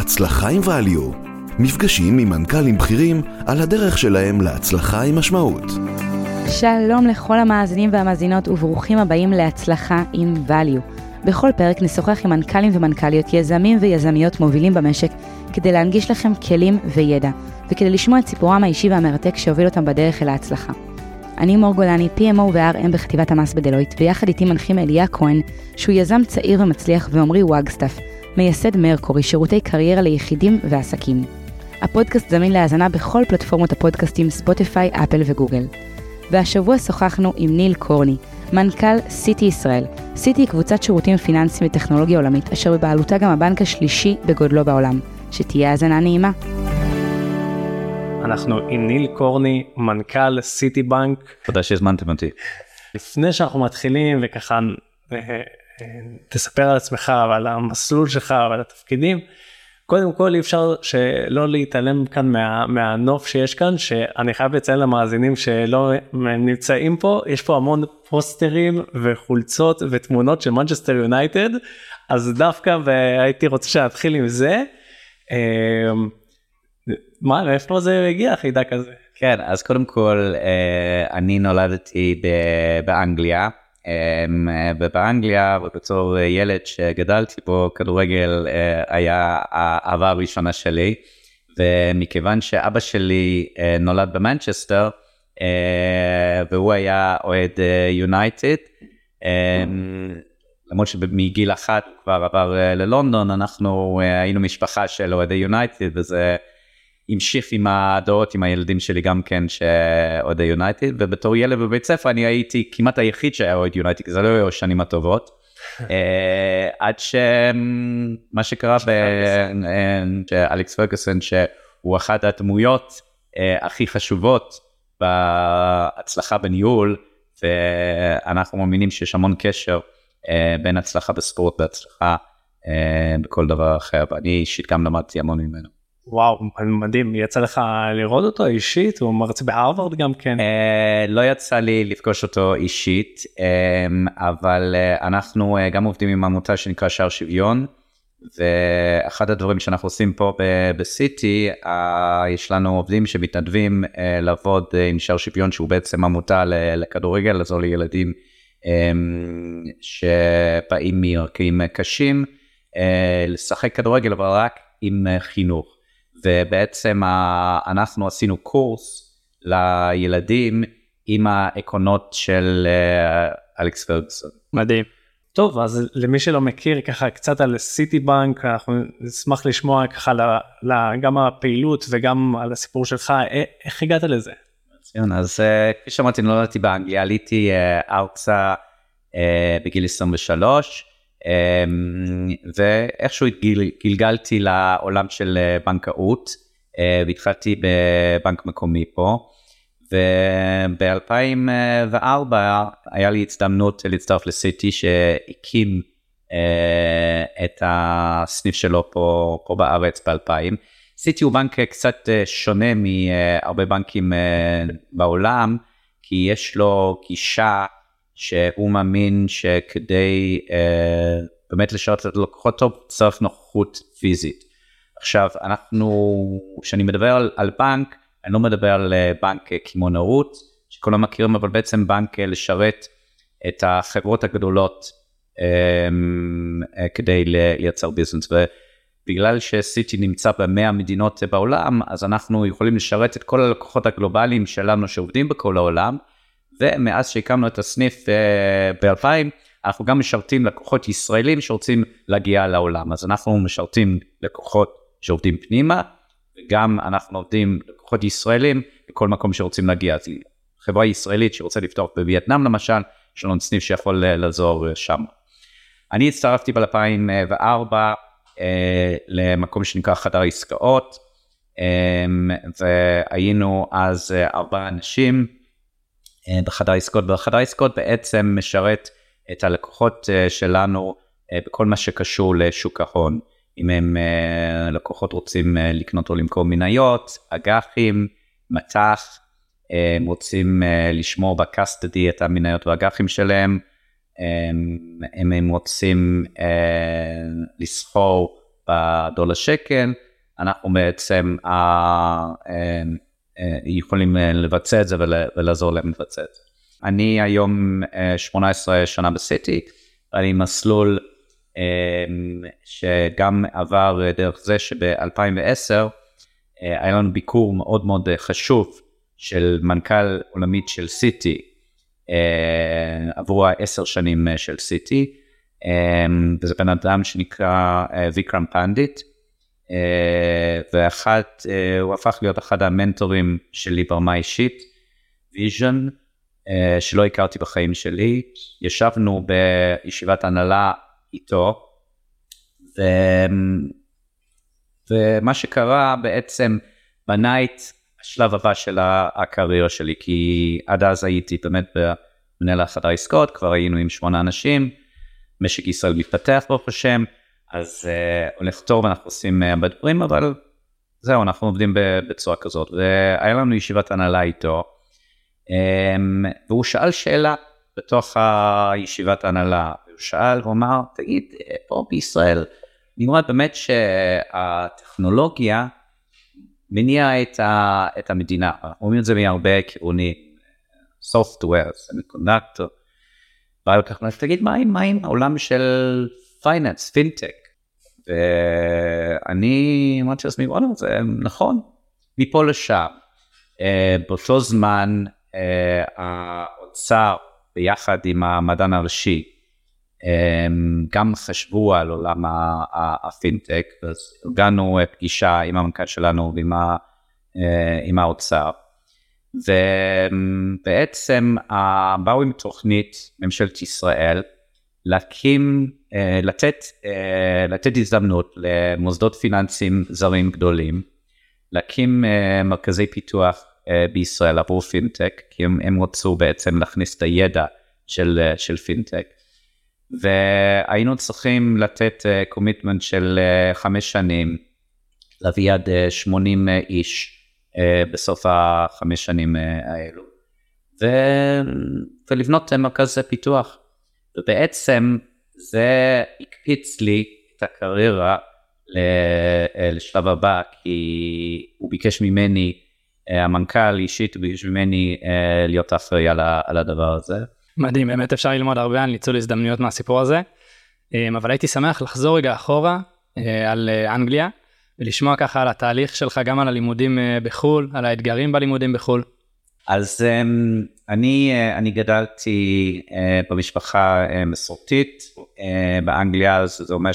הצלחה עם value, מפגשים עם מנכ"לים בכירים על הדרך שלהם להצלחה עם משמעות. שלום לכל המאזינים והמאזינות וברוכים הבאים להצלחה עם value. בכל פרק נשוחח עם מנכ"לים ומנכ"ליות, יזמים ויזמיות מובילים במשק, כדי להנגיש לכם כלים וידע, וכדי לשמוע את סיפורם האישי והמרתק שהוביל אותם בדרך אל ההצלחה. אני מור גולני, PMO ו-RM בחטיבת המס בדלויט, ויחד איתי מנחים אליה כהן, שהוא יזם צעיר ומצליח, ועמרי וואגסטאפ, מייסד מרקורי, שירותי קריירה ליחידים ועסקים. הפודקאסט זמין להאזנה בכל פלטפורמות הפודקאסטים ספוטיפיי, אפל וגוגל. והשבוע שוחחנו עם ניל קורני, מנכ"ל סיטי ישראל. סיטי היא קבוצת שירותים פיננסיים וטכנולוגיה עולמית, אשר בבעלותה גם הבנק השלישי בגודלו בעולם. שתהיה האזנה נעימה. אנחנו עם ניל קורני, מנכ"ל סיטי בנק. תודה שהזמנתם אותי. לפני שאנחנו מתחילים וככה אה, תספר על עצמך ועל המסלול שלך ועל התפקידים. קודם כל אי אפשר שלא להתעלם כאן מה, מהנוף שיש כאן שאני חייב לציין למאזינים שלא נמצאים פה יש פה המון פוסטרים וחולצות ותמונות של מנצ'סטר יונייטד אז דווקא והייתי רוצה שנתחיל עם זה. אמ, מה מאיפה זה הגיע החידה כזה? כן אז קודם כל אה, אני נולדתי באנגליה ובאנגליה ובתור ילד שגדלתי בו כדורגל אה, היה האהבה הראשונה שלי ומכיוון שאבא שלי אה, נולד במנצ'סטר אה, והוא היה אוהד יונייטד אמ, למרות שמגיל אחת הוא כבר עבר ללונדון אנחנו היינו משפחה של אוהדי יונייטד וזה. המשיך עם הדורות עם הילדים שלי גם כן שאוהדי יונייטד ובתור ילד בבית ספר אני הייתי כמעט היחיד שהיה אוהד יונייטד כי זה לא היו השנים הטובות. אה, עד שמה שקרה באלכס פרגוסון שהוא אחת הדמויות אה, הכי חשובות בהצלחה בניהול ואנחנו מאמינים שיש המון קשר אה, בין הצלחה בספורט והצלחה בכל דבר אחר ואני אישית גם למדתי המון ממנו. וואו מדהים יצא לך לראות אותו אישית הוא מרצה בהרווארד גם כן uh, לא יצא לי לפגוש אותו אישית um, אבל uh, אנחנו uh, גם עובדים עם עמותה שנקרא שער שוויון ואחד הדברים שאנחנו עושים פה בסיטי uh, יש לנו עובדים שמתנדבים uh, לעבוד uh, עם שער שוויון שהוא בעצם עמותה לכדורגל לעזור לילדים um, שבאים מרקעים קשים uh, לשחק כדורגל אבל רק עם uh, חינוך. ובעצם אנחנו עשינו קורס לילדים עם העקרונות של אה, אלכס פרגוסון. מדהים. טוב אז למי שלא מכיר ככה קצת על סיטי בנק אנחנו נשמח לשמוע ככה גם הפעילות וגם על הסיפור שלך איך הגעת לזה. אז אה, כפי שאמרתי נולדתי באנגליה עליתי אה, ארצה בגיל 23 אמ, ואיכשהו גלגלתי לעולם של אה, בנקאות אה, והתחלתי בבנק מקומי פה. וב-2004 היה לי הזדמנות להצטרף לסיטי שהקים אה, את הסניף שלו פה, פה בארץ ב-2000. סיטי הוא בנק קצת שונה מהרבה בנקים בעולם כי יש לו גישה שהוא מאמין שכדי אה, באמת לשרת את הלקוחות טוב צריך נוכחות פיזית. עכשיו אנחנו כשאני מדבר על, על בנק אני לא מדבר על אה, בנק קמעונאות שכולם מכירים אבל בעצם בנק אה, לשרת את החברות הגדולות אה, אה, כדי לייצר ביזנס ובגלל שסיטי נמצא במאה מדינות בעולם אז אנחנו יכולים לשרת את כל הלקוחות הגלובליים שלנו שעובדים בכל העולם. ומאז שהקמנו את הסניף uh, ב-2000 אנחנו גם משרתים לקוחות ישראלים שרוצים להגיע לעולם אז אנחנו משרתים לקוחות שעובדים פנימה וגם אנחנו עובדים לקוחות ישראלים בכל מקום שרוצים להגיע אז חברה ישראלית שרוצה לפתוח בווייטנאם למשל יש לנו סניף שיכול אה, לעזור אה, שם. אני הצטרפתי ב-2004 uh, למקום שנקרא חדר עסקאות um, והיינו אז ארבעה אנשים. אה, בחדר עסקות בחדר עסקות בעצם משרת את הלקוחות אה, שלנו אה, בכל מה שקשור לשוק ההון. אם הם לקוחות רוצים לקנות או למכור מניות, אג"חים, מט"ח, הם רוצים לשמור בקסטדי את המניות והאג"חים שלהם, אם הם רוצים לסחור בדולר שקל, אנחנו בעצם יכולים uh, לבצע את זה ול, ולעזור להם לבצע את זה. אני היום uh, 18 שנה בסיטי, אני מסלול שגם עבר דרך זה שב-2010 uh, היה לנו ביקור מאוד מאוד חשוב של מנכ"ל עולמית של סיטי עבור העשר שנים של סיטי. וזה בן אדם שנקרא אה, ויקרם פנדיט, אה, ואחת, אה, הוא הפך להיות אחד המנטורים שלי ברמה אישית, vision, שלא הכרתי בחיים שלי, ישבנו בישיבת הנהלה איתו, ו... ומה שקרה בעצם בנה את השלב הבא של הקריירה שלי, כי עד אז הייתי באמת במנהל החדר עסקאות, כבר היינו עם שמונה אנשים, משק ישראל מתפתח ברוך השם, אז uh, הולך טוב אנחנו עושים הרבה uh, דברים, אבל זהו, אנחנו עובדים בצורה כזאת. והיה לנו ישיבת הנהלה איתו, um, והוא שאל שאלה בתוך הישיבת ההנהלה, הוא שאל, הוא אמר, תגיד, פה בישראל, נראה באמת שהטכנולוגיה מניעה את, את המדינה, אנחנו רואים את זה מהרבה כיוונים, software, semiconductor. ביוטכנולוגיה, תגיד מה עם העולם של finance, fintech. ואני אמרתי לעצמי וואלה זה נכון, מפה לשם. אה, באותו זמן אה, האוצר ביחד עם המדען הראשי um, גם חשבו על עולם הפינטק, אז ארגנו פגישה עם המנכ"ל שלנו ועם האוצר. ובעצם באו עם תוכנית ממשלת ישראל להקים, אה, לתת, אה, לתת הזדמנות למוסדות פיננסיים זרים גדולים, להקים אה, מרכזי פיתוח בישראל עבור פינטק, כי הם, הם רצו בעצם להכניס את הידע של, של פינטק. והיינו צריכים לתת commitment של חמש שנים, להביא עד 80 איש. אה, בסוף החמש שנים אה, האלו. ו... ולבנות מרכז פיתוח. ובעצם זה הקפיץ לי את הקריירה אה, לשלב הבא, כי הוא ביקש ממני, המנכ"ל אישית ביקש ממני להיות אחראי על הדבר הזה. מדהים, באמת אפשר ללמוד הרבה על ניצול הזדמנויות מהסיפור הזה, אבל הייתי שמח לחזור רגע אחורה על אנגליה. ולשמוע ככה על התהליך שלך גם על הלימודים אה, בחו"ל, על האתגרים בלימודים בחו"ל. אז אמ, אני, אה, אני גדלתי אה, במשפחה מסורתית באנגליה, זה אומר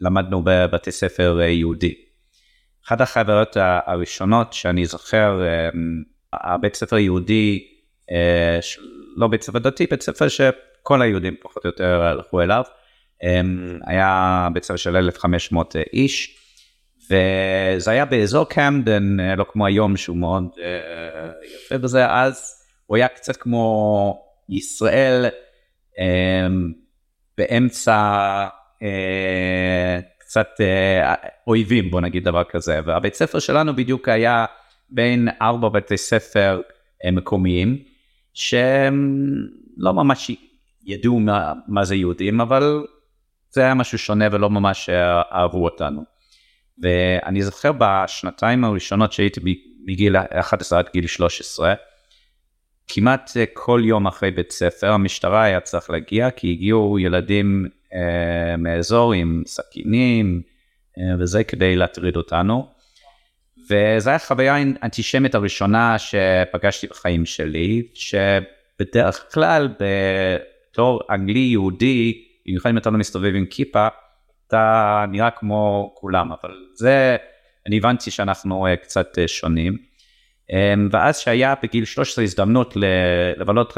שלמדנו בבתי ספר יהודי. אחת החברות הראשונות שאני זוכר, הבית ספר יהודי, לא בית ספר דתי, בית ספר שכל היהודים פחות או יותר הלכו אליו. אמ, היה בית ספר של 1,500 איש, וזה היה באזור קמדן, אה, לא כמו היום שהוא מאוד אה, יפה בזה, אז הוא היה קצת כמו ישראל אמ, באמצע אה, קצת אויבים, בוא נגיד דבר כזה, והבית ספר שלנו בדיוק היה בין ארבע בתי ספר מקומיים, שהם לא ממש ידעו מה, מה זה יהודים, אבל זה היה משהו שונה ולא ממש אהבו אותנו. ואני זוכר בשנתיים הראשונות שהייתי מגיל 11 עד גיל 13, כמעט כל יום אחרי בית ספר המשטרה היה צריך להגיע כי הגיעו ילדים אה, מאזור עם סכינים אה, וזה כדי להטריד אותנו. וזו הייתה חוויה אנטישמית הראשונה שפגשתי בחיים שלי, שבדרך כלל בתור אנגלי יהודי במיוחד אם אתה לא מסתובב עם כיפה, אתה נראה כמו כולם, אבל זה, אני הבנתי שאנחנו uh, קצת uh, שונים. Um, ואז שהיה בגיל 13 הזדמנות לבלות uh,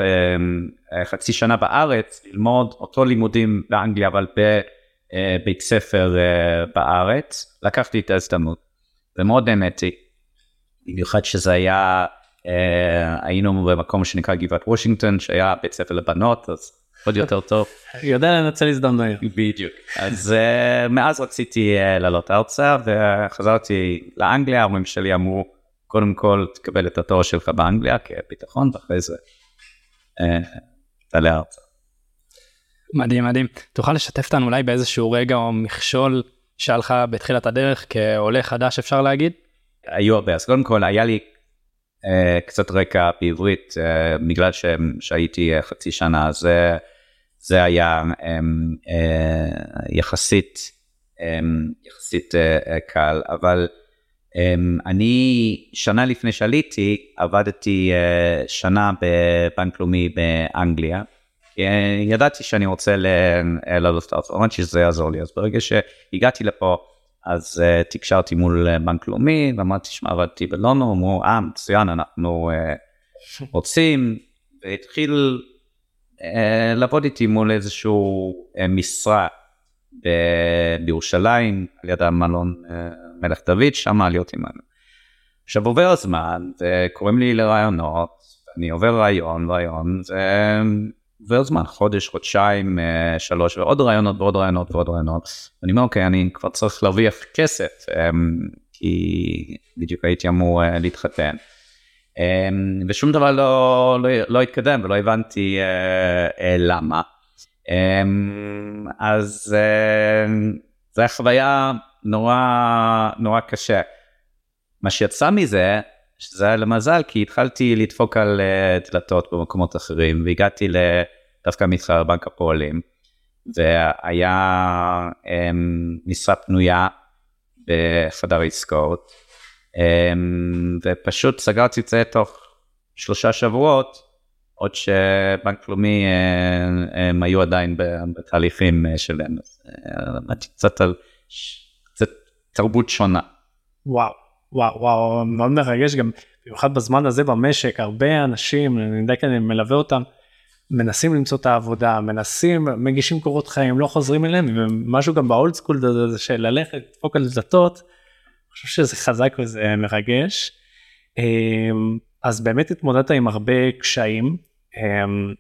חצי שנה בארץ, ללמוד אותו לימודים באנגליה, אבל בבית ספר בארץ, לקחתי את ההזדמנות. ומאוד נהניתי, במיוחד שזה היה, היינו במקום שנקרא גבעת וושינגטון, שהיה בית ספר לבנות, אז עוד יותר טוב. יודע לנצל הזדמנויות. בדיוק. אז uh, מאז רציתי uh, לעלות ארצה וחזרתי לאנגליה, ההורים שלי אמרו, קודם כל תקבל את התואר שלך באנגליה כביטחון ואחרי זה uh, תעלה ארצה. מדהים מדהים. תוכל לשתף אותנו אולי באיזשהו רגע או מכשול שהיה לך בתחילת הדרך כעולה חדש אפשר להגיד? היו הרבה, אז קודם כל היה לי אה, קצת רקע בעברית, אה, בגלל שהייתי אה, חצי שנה, זה, זה היה אה, אה, יחסית, אה, יחסית אה, אה, קל, אבל אה, אני שנה לפני שעליתי עבדתי אה, שנה בבנק לאומי באנגליה. ידעתי שאני רוצה לעלות לארצות, אמרתי שזה יעזור לי, אז ברגע שהגעתי לפה, אז uh, תקשרתי מול uh, בנק לאומי ואמרתי שמע עבדתי בלונדון אמרו אה מצוין אנחנו uh, רוצים. והתחיל uh, לעבוד איתי מול איזשהו uh, משרה ב- בירושלים על יד המלון מלך דוד שם להיות עמנו. עכשיו עובר הזמן וקוראים לי לרעיונות אני עובר רעיון רעיון עובר זמן חודש חודשיים אה, שלוש ועוד רעיונות ועוד רעיונות ועוד רעיונות. אני אומר אוקיי אני כבר צריך להרוויח כסף אמ, כי בדיוק הייתי אמור אה, להתחתן. אמ, ושום דבר לא, לא, לא התקדם ולא הבנתי אה, למה. אמ, אז זו הייתה חוויה נורא נורא קשה. מה שיצא מזה שזה היה למזל כי התחלתי לדפוק על דלתות במקומות אחרים והגעתי דווקא מתחר בנק הפועלים והיה um, משרה פנויה בחדר עסקאות ופשוט סגרתי את זה תוך שלושה שבועות עוד שבנק לאומי uh, הם היו עדיין בתהליכים uh, שלהם. למדתי קצת על קצת תרבות שונה. וואו. וואו וואו מאוד מרגש גם במיוחד בזמן הזה במשק הרבה אנשים אני יודע כי אני מלווה אותם מנסים למצוא את העבודה מנסים מגישים קורות חיים לא חוזרים אליהם ומשהו גם באולד סקול הזה של ללכת לדפוק על דלתות. חושב שזה חזק וזה מרגש. אמ, אז באמת התמודדת עם הרבה קשיים. אמ,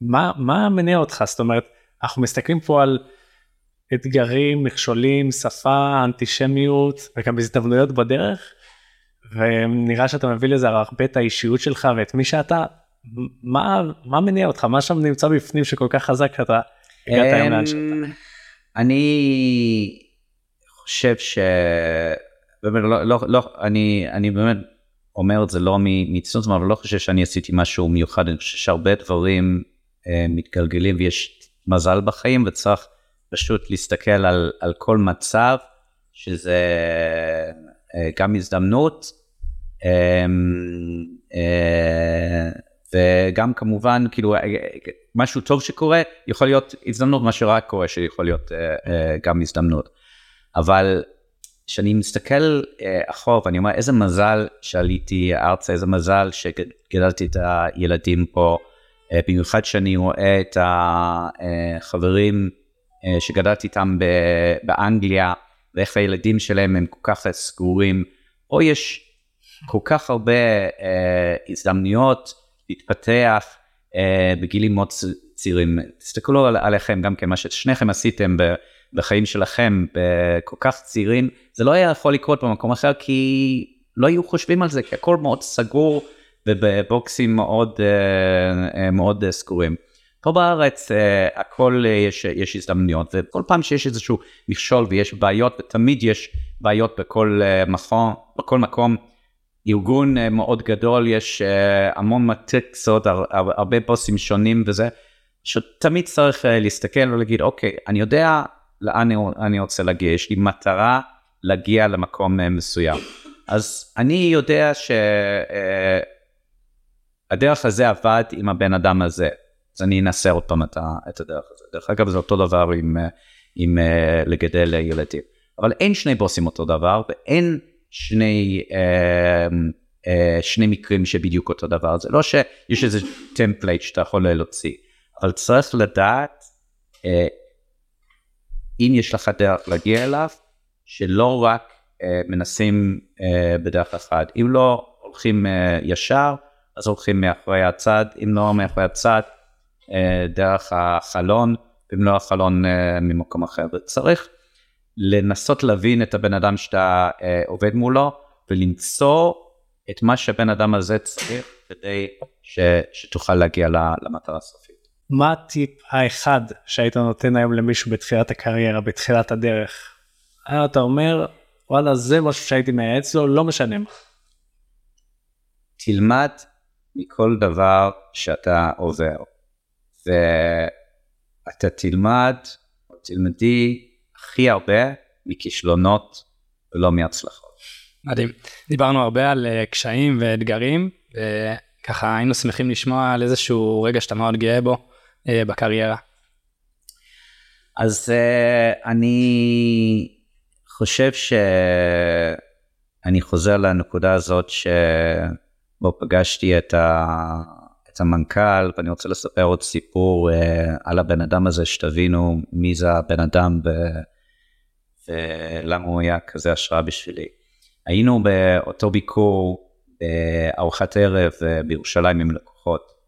מה מה מניע אותך זאת אומרת אנחנו מסתכלים פה על אתגרים מכשולים שפה אנטישמיות וגם הזדמנויות בדרך. ונראה שאתה מביא לזה הרבה את האישיות שלך ואת מי שאתה, מה, מה מניע אותך? מה שם נמצא בפנים שכל כך חזק שאתה הגעת היום לאן שאתה? אמ, אני חושב ש... באמת לא, לא, לא, אני, אני באמת אומר את זה לא מצנות, אבל לא חושב שאני עשיתי משהו מיוחד, אני חושב שהרבה דברים אה, מתגלגלים ויש מזל בחיים וצריך פשוט להסתכל על, על כל מצב שזה אה, גם הזדמנות אמ, אה, וגם כמובן כאילו אה, משהו טוב שקורה יכול להיות הזדמנות מה שרק קורה שיכול להיות אה, גם הזדמנות. אבל כשאני מסתכל אחורה ואני אומר איזה מזל שעליתי ארצה איזה מזל שגדלתי את הילדים פה במיוחד שאני רואה את החברים שגדלתי איתם באנגליה ואיך הילדים שלהם הם כל כך סגורים או יש כל כך הרבה אה, הזדמנויות להתפתח אה, בגילים מאוד צעירים. תסתכלו על, עליכם גם כן, מה ששניכם עשיתם בחיים שלכם בכל כך צעירים, זה לא היה יכול לקרות במקום אחר כי לא היו חושבים על זה, כי הכל מאוד סגור ובבוקסים מאוד, אה, אה, מאוד אה, סגורים. פה בארץ הכל יש, יש הזדמנויות וכל פעם שיש איזשהו מכשול ויש בעיות ותמיד יש בעיות בכל מכון, בכל מקום ארגון מאוד גדול, יש המון מטריקסות, הרבה בוסים שונים וזה, שתמיד צריך להסתכל ולהגיד, אוקיי, אני יודע לאן אני רוצה להגיע, יש לי מטרה להגיע למקום מסוים. אז אני יודע שהדרך הזה עבד עם הבן אדם הזה, אז אני אנסה עוד פעם את הדרך הזה. דרך אגב, זה אותו דבר עם, עם לגדל ילדים. אבל אין שני בוסים אותו דבר, ואין שני, אה, אה, שני מקרים שבדיוק אותו דבר, זה לא שיש איזה template שאתה יכול להוציא, אבל צריך לדעת אה, אם יש לך דרך להגיע אליו, שלא רק אה, מנסים אה, בדרך אחת, אם לא הולכים אה, ישר, אז הולכים מאחורי הצד, אם לא מאחורי הצד, אה, דרך החלון, אם לא החלון אה, ממקום אחר, וצריך לנסות להבין את הבן אדם שאתה אה, עובד מולו ולמצוא את מה שהבן אדם הזה צריך כדי ש, שתוכל להגיע למטרה הסופית. מה הטיפ האחד שהיית נותן היום למישהו בתחילת הקריירה, בתחילת הדרך? אתה אומר וואלה זה משהו שהייתי מייעץ לו לא משנה מה. תלמד מכל דבר שאתה עובר. ואתה תלמד או תלמדי הכי הרבה מכישלונות ולא מהצלחות. מדהים. דיברנו הרבה על uh, קשיים ואתגרים, וככה היינו שמחים לשמוע על איזשהו רגע שאתה מאוד גאה בו בקריירה. אז uh, אני חושב שאני חוזר לנקודה הזאת שבו פגשתי את, ה... את המנכ"ל, ואני רוצה לספר עוד סיפור uh, על הבן אדם הזה, שתבינו מי זה הבן אדם ו... ולמה הוא היה כזה השראה בשבילי. היינו באותו ביקור בארוחת ערב בירושלים עם לקוחות.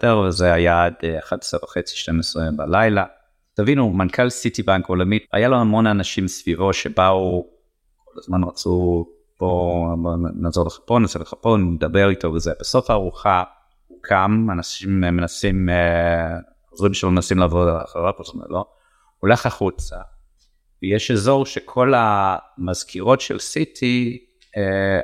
ערב הזה היה עד 11 וחצי, 12 בלילה. תבינו, מנכ"ל סיטי בנק עולמית, היה לו המון אנשים סביבו שבאו, כל הזמן רצו, בוא נעזור לך פה, נעשה לך פה, נדבר איתו וזה. בסוף הארוחה הוא קם, אנשים מנסים, עוזרים שלו מנסים לעבוד אחריו, אז אומר לא, הולך החוצה, ויש אזור שכל המזכירות של סיטי אה,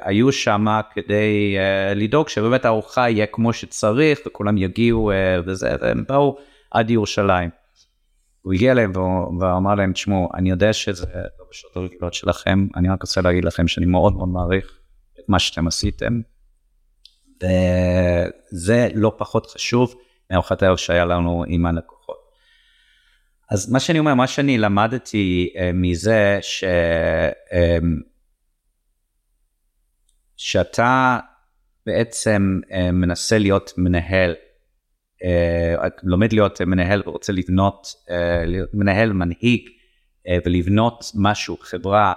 היו שם כדי אה, לדאוג שבאמת הארוחה יהיה כמו שצריך וכולם יגיעו אה, וזה, והם באו עד ירושלים. הוא הגיע אליהם ואמר להם, תשמעו, אני יודע שזה לא בשעות הרגילות שלכם, אני רק רוצה להגיד לכם שאני מאוד מאוד מעריך את מה שאתם עשיתם, וזה לא פחות חשוב מארוחת הערב שהיה לנו עם הלקוחות. אז מה שאני אומר, מה שאני למדתי מזה, ש, שאתה בעצם uh, מנסה להיות מנהל uh, לומד להיות מנהל ורוצה לבנות, uh, מנהל מנהיג uh, ולבנות משהו, חברה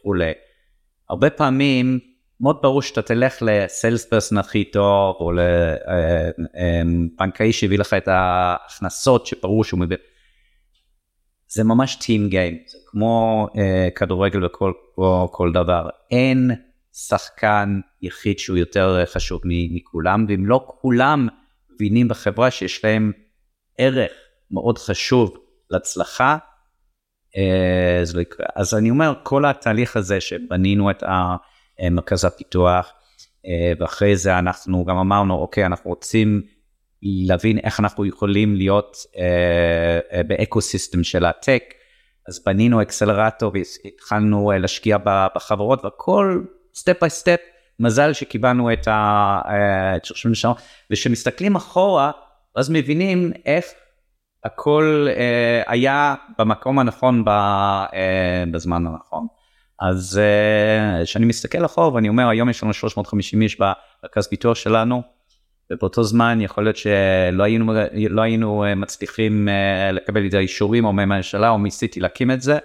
וכולי. הרבה פעמים מאוד ברור שאתה תלך לסיילס פרסון הכי טוב או לבנקאי שהביא לך את ההכנסות שברור שהוא מבין. זה ממש טים גיים, זה כמו uh, כדורגל וכל כל דבר. אין שחקן יחיד שהוא יותר חשוב מכולם, ואם לא כולם מבינים בחברה שיש להם ערך מאוד חשוב להצלחה, אז, לא אז אני אומר, כל התהליך הזה שבנינו את מרכז הפיתוח, ואחרי זה אנחנו גם אמרנו, אוקיי, אנחנו רוצים להבין איך אנחנו יכולים להיות באקו סיסטם של הטק, אז בנינו accelerator והתחלנו להשקיע בחברות והכל step by step מזל שקיבלנו את הרישום לשם, וכשמסתכלים אחורה, אז מבינים איך הכל אה, היה במקום הנכון ב, אה, בזמן הנכון. אז כשאני אה, מסתכל אחורה ואני אומר, היום יש לנו 350 איש במרכז פיתוח שלנו, ובאותו זמן יכול להיות שלא היינו, לא היינו מצליחים לקבל את האישורים או מהממשלה או מסיטי להקים את זה.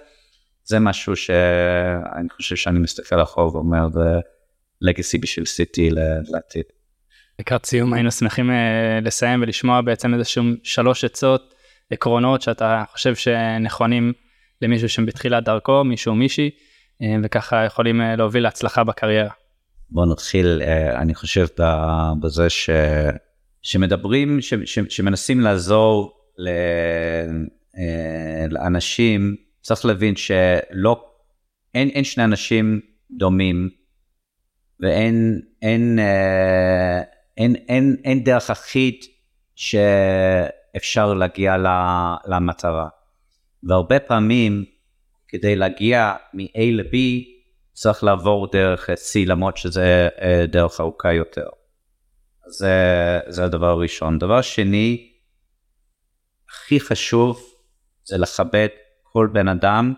זה משהו שאני חושב שאני מסתכל אחורה ואומר, לגאסי בשביל סיטי לעתיד. לקראת סיום היינו שמחים uh, לסיים ולשמוע בעצם איזה שהם שלוש עצות, עקרונות שאתה חושב שנכונים למישהו שבתחילת דרכו, מישהו מישהי, uh, וככה יכולים uh, להוביל להצלחה בקריירה. בוא נתחיל, אני חושב בזה ש... שמדברים, ש... ש... שמנסים לעזור ל... לאנשים, צריך להבין שלא, אין, אין שני אנשים דומים ואין אין, אה, אין, אין, אין דרך אחיד שאפשר להגיע למטרה. והרבה פעמים כדי להגיע מ-A ל-B צריך לעבור דרך C למרות שזה אה, דרך ארוכה יותר. זה, זה הדבר הראשון. דבר שני, הכי חשוב זה לכבד כל בן אדם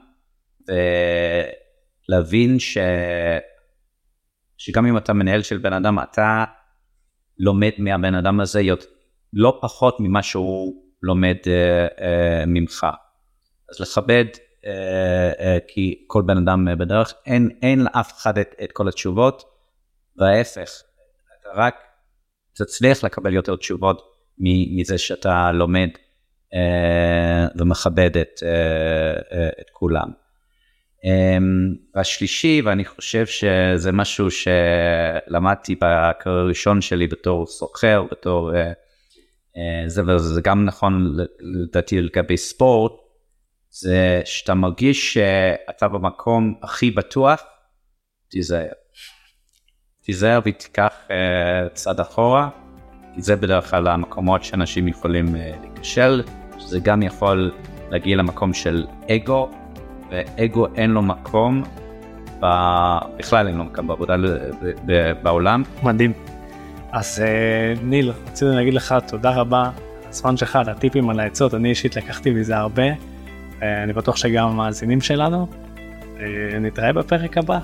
ולהבין ש... שגם אם אתה מנהל של בן אדם, אתה לומד מהבן אדם הזה לא פחות ממה שהוא לומד uh, uh, ממך. אז לכבד, uh, uh, כי כל בן אדם בדרך, אין, אין לאף אחד את, את כל התשובות, וההפך, אתה רק תצליח לקבל יותר תשובות מזה שאתה לומד uh, ומכבד את, uh, uh, את כולם. אמ, והשלישי, ואני חושב שזה משהו שלמדתי בקריירה הראשון שלי בתור סוחר, בתור... אה, אה, זה וזה גם נכון לדעתי לגבי ספורט, זה שאתה מרגיש שאתה במקום הכי בטוח, תיזהר. תיזהר ותיקח צעד אחורה, כי זה בדרך כלל המקומות שאנשים יכולים להיכשל, שזה גם יכול להגיע למקום של אגו, ואגו אין לו מקום, ב... בכלל אין לו מקום בעבודה בעולם. מדהים. אז uh, ניל, רציתי להגיד לך תודה רבה הזמן שלך, על הטיפים, על העצות, אני אישית לקחתי מזה הרבה, uh, אני בטוח שגם המאזינים שלנו. Uh, נתראה בפרק הבא.